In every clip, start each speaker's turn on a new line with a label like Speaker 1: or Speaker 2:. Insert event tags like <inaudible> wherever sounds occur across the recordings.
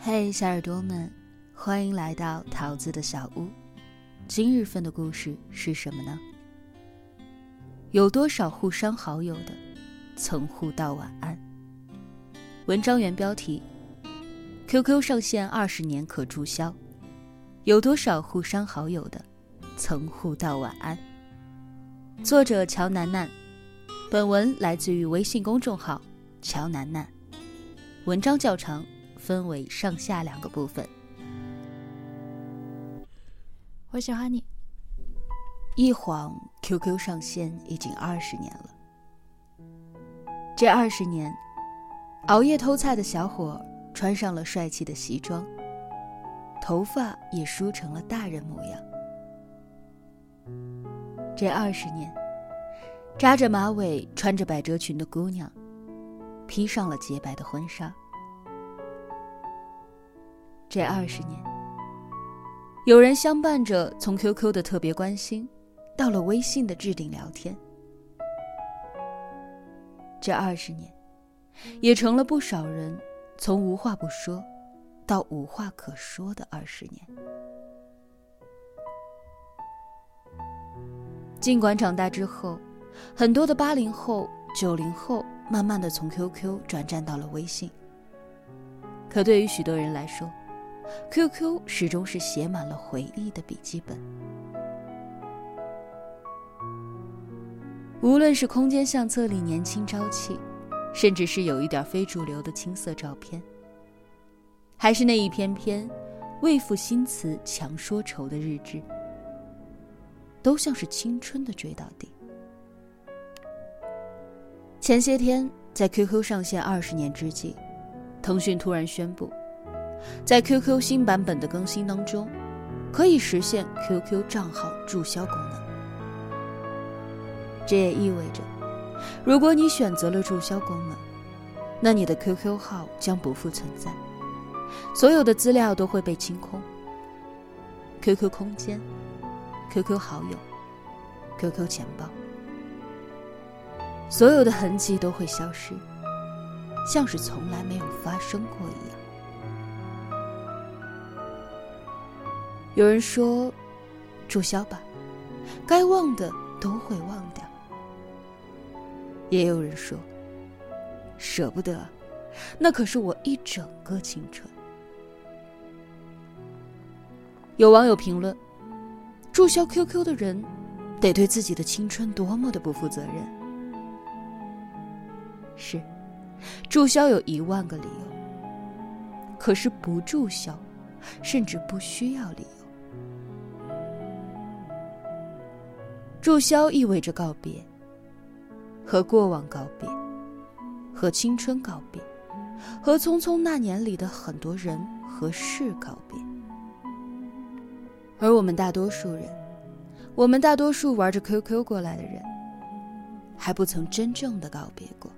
Speaker 1: 嘿，小耳朵们，欢迎来到桃子的小屋。今日份的故事是什么呢？有多少互删好友的，曾互道晚安？文章原标题：QQ 上线二十年可注销，有多少互删好友的，曾互道晚安？作者乔楠楠。本文来自于微信公众号乔楠楠。文章较长，分为上下两个部分。
Speaker 2: 我喜欢你。
Speaker 1: 一晃，QQ 上线已经二十年了。这二十年，熬夜偷菜的小伙穿上了帅气的西装，头发也梳成了大人模样。这二十年，扎着马尾、穿着百褶裙的姑娘，披上了洁白的婚纱。这二十年，有人相伴着从 QQ 的特别关心，到了微信的置顶聊天。这二十年，也成了不少人从无话不说，到无话可说的二十年。尽管长大之后，很多的八零后、九零后慢慢的从 QQ 转战到了微信，可对于许多人来说，QQ 始终是写满了回忆的笔记本。无论是空间相册里年轻朝气，甚至是有一点非主流的青涩照片，还是那一篇篇为赋新词强说愁的日志，都像是青春的追悼地。前些天，在 QQ 上线二十年之际，腾讯突然宣布，在 QQ 新版本的更新当中，可以实现 QQ 账号注销功能。这也意味着，如果你选择了注销功能，那你的 QQ 号将不复存在，所有的资料都会被清空。QQ 空间、QQ 好友、QQ 钱包。所有的痕迹都会消失，像是从来没有发生过一样。有人说：“注销吧，该忘的都会忘掉。”也有人说：“舍不得，那可是我一整个青春。”有网友评论：“注销 QQ 的人，得对自己的青春多么的不负责任。”是，注销有一万个理由。可是不注销，甚至不需要理由。注销意味着告别，和过往告别，和青春告别，和《匆匆那年》里的很多人和事告别。而我们大多数人，我们大多数玩着 QQ 过来的人，还不曾真正的告别过。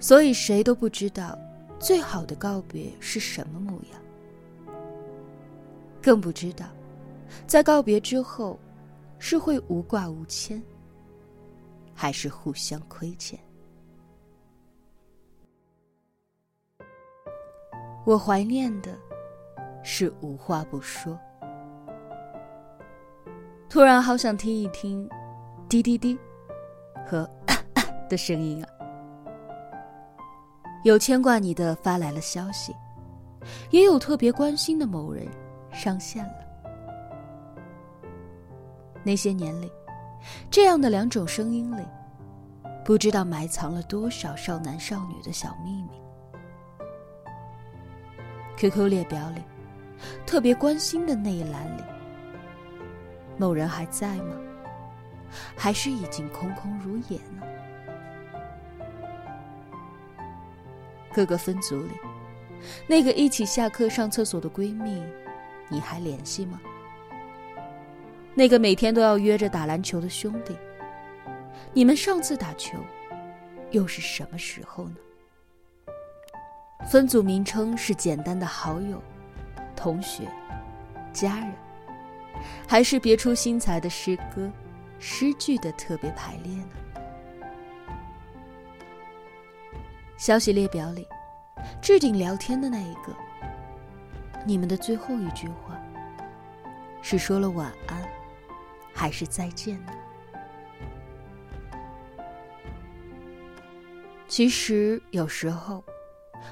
Speaker 1: 所以谁都不知道，最好的告别是什么模样，更不知道，在告别之后，是会无挂无牵，还是互相亏欠。我怀念的，是无话不说。突然好想听一听，滴滴滴，和咳 <coughs> 咳的声音啊。有牵挂你的发来了消息，也有特别关心的某人上线了。那些年里，这样的两种声音里，不知道埋藏了多少少男少女的小秘密。QQ 列表里，特别关心的那一栏里，某人还在吗？还是已经空空如也呢？各个分组里，那个一起下课上厕所的闺蜜，你还联系吗？那个每天都要约着打篮球的兄弟，你们上次打球又是什么时候呢？分组名称是简单的好友、同学、家人，还是别出心裁的诗歌、诗句的特别排列呢？消息列表里，置顶聊天的那一个，你们的最后一句话是说了晚安，还是再见呢？其实有时候，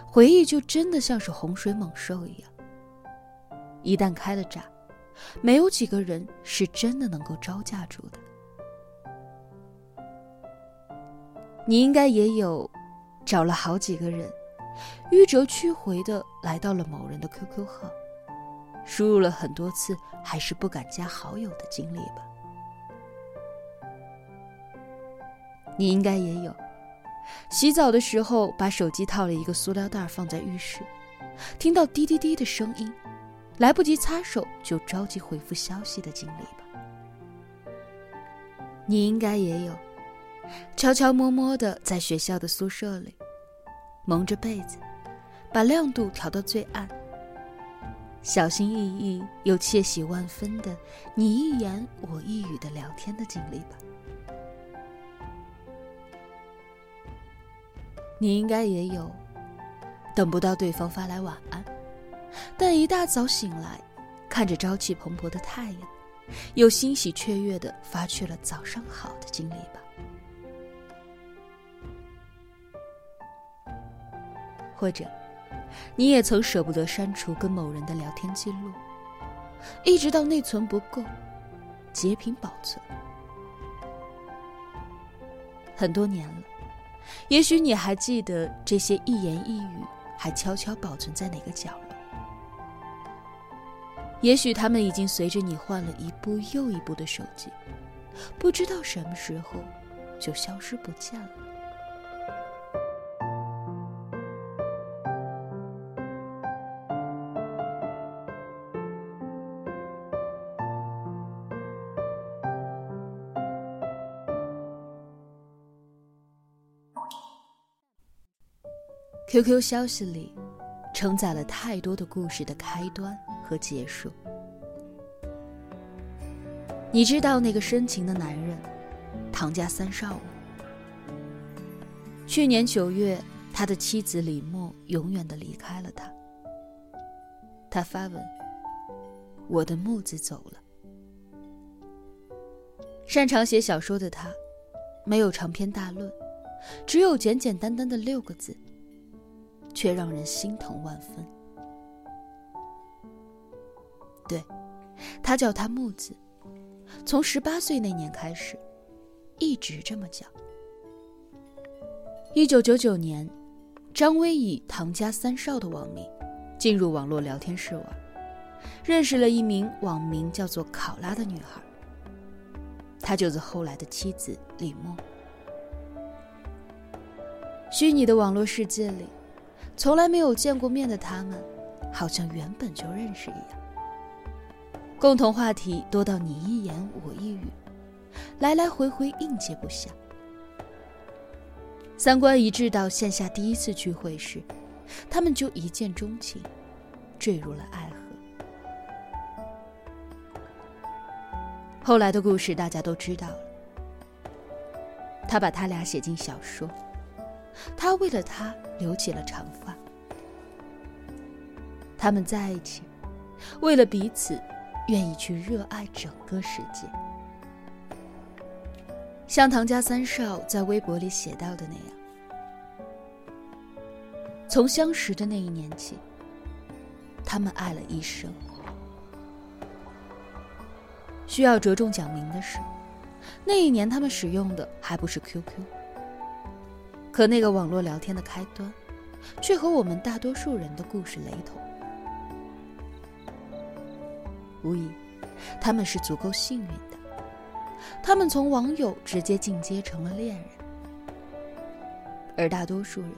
Speaker 1: 回忆就真的像是洪水猛兽一样，一旦开了闸，没有几个人是真的能够招架住的。你应该也有找了好几个人，迂折曲回的来到了某人的 QQ 号，输入了很多次还是不敢加好友的经历吧？你应该也有。洗澡的时候，把手机套了一个塑料袋放在浴室，听到滴滴滴的声音，来不及擦手就着急回复消息的经历吧。你应该也有，悄悄摸摸的在学校的宿舍里，蒙着被子，把亮度调到最暗，小心翼翼又窃喜万分的你一言我一语的聊天的经历吧。你应该也有，等不到对方发来晚安，但一大早醒来，看着朝气蓬勃的太阳，又欣喜雀跃的发去了早上好的经历吧。或者，你也曾舍不得删除跟某人的聊天记录，一直到内存不够，截屏保存，很多年了。也许你还记得这些一言一语，还悄悄保存在哪个角落？也许他们已经随着你换了一部又一部的手机，不知道什么时候就消失不见了。QQ 消息里承载了太多的故事的开端和结束。你知道那个深情的男人，唐家三少吗？去年九月，他的妻子李默永远的离开了他。他发文：“我的木子走了。”擅长写小说的他，没有长篇大论，只有简简单单的六个字。却让人心疼万分。对，他叫他木子，从十八岁那年开始，一直这么叫。一九九九年，张威以“唐家三少”的网名进入网络聊天室玩，认识了一名网名叫做“考拉”的女孩，她就是后来的妻子李默。虚拟的网络世界里。从来没有见过面的他们，好像原本就认识一样。共同话题多到你一言我一语，来来回回应接不暇。三观一致到线下第一次聚会时，他们就一见钟情，坠入了爱河。后来的故事大家都知道了。他把他俩写进小说。他为了她留起了长发，他们在一起，为了彼此，愿意去热爱整个世界。像唐家三少在微博里写到的那样，从相识的那一年起，他们爱了一生。需要着重讲明的是，那一年他们使用的还不是 QQ。可那个网络聊天的开端，却和我们大多数人的故事雷同。无疑，他们是足够幸运的，他们从网友直接进阶成了恋人。而大多数人，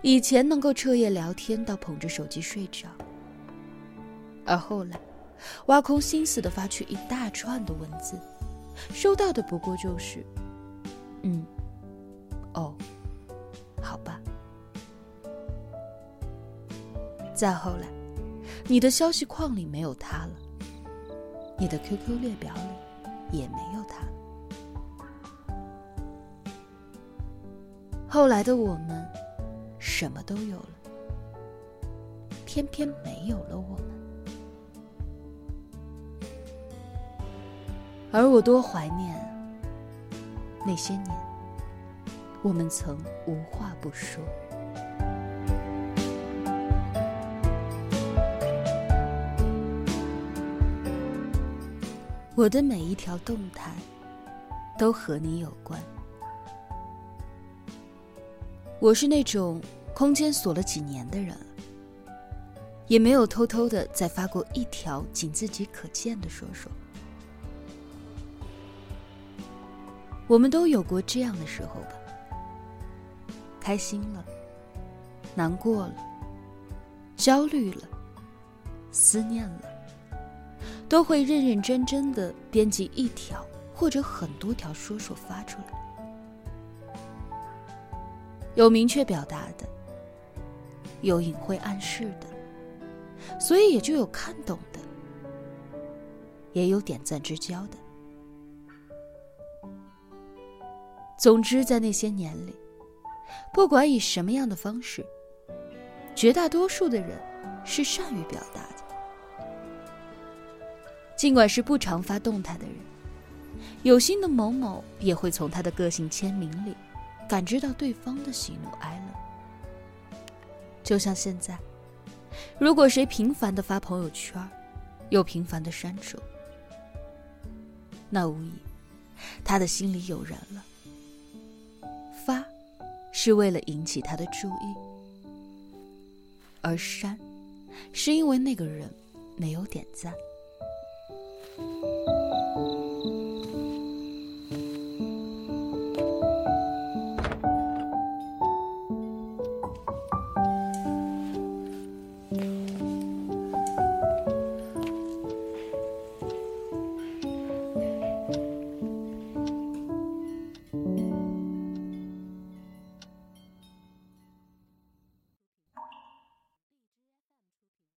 Speaker 1: 以前能够彻夜聊天到捧着手机睡着，而后来，挖空心思的发去一大串的文字，收到的不过就是“嗯，哦”。好吧。再后来，你的消息框里没有他了，你的 QQ 列表里也没有他。后来的我们，什么都有了，偏偏没有了我们。而我多怀念那些年，我们曾无话不说。我的每一条动态都和你有关。我是那种空间锁了几年的人，也没有偷偷的再发过一条仅自己可见的说说。我们都有过这样的时候吧，开心了，难过了，焦虑了，思念了。都会认认真真的编辑一条或者很多条说说发出来，有明确表达的，有隐晦暗示的，所以也就有看懂的，也有点赞之交的。总之，在那些年里，不管以什么样的方式，绝大多数的人是善于表达的。尽管是不常发动态的人，有心的某某也会从他的个性签名里感知到对方的喜怒哀乐。就像现在，如果谁频繁的发朋友圈，又频繁的删除，那无疑他的心里有人了。发是为了引起他的注意，而删是因为那个人没有点赞。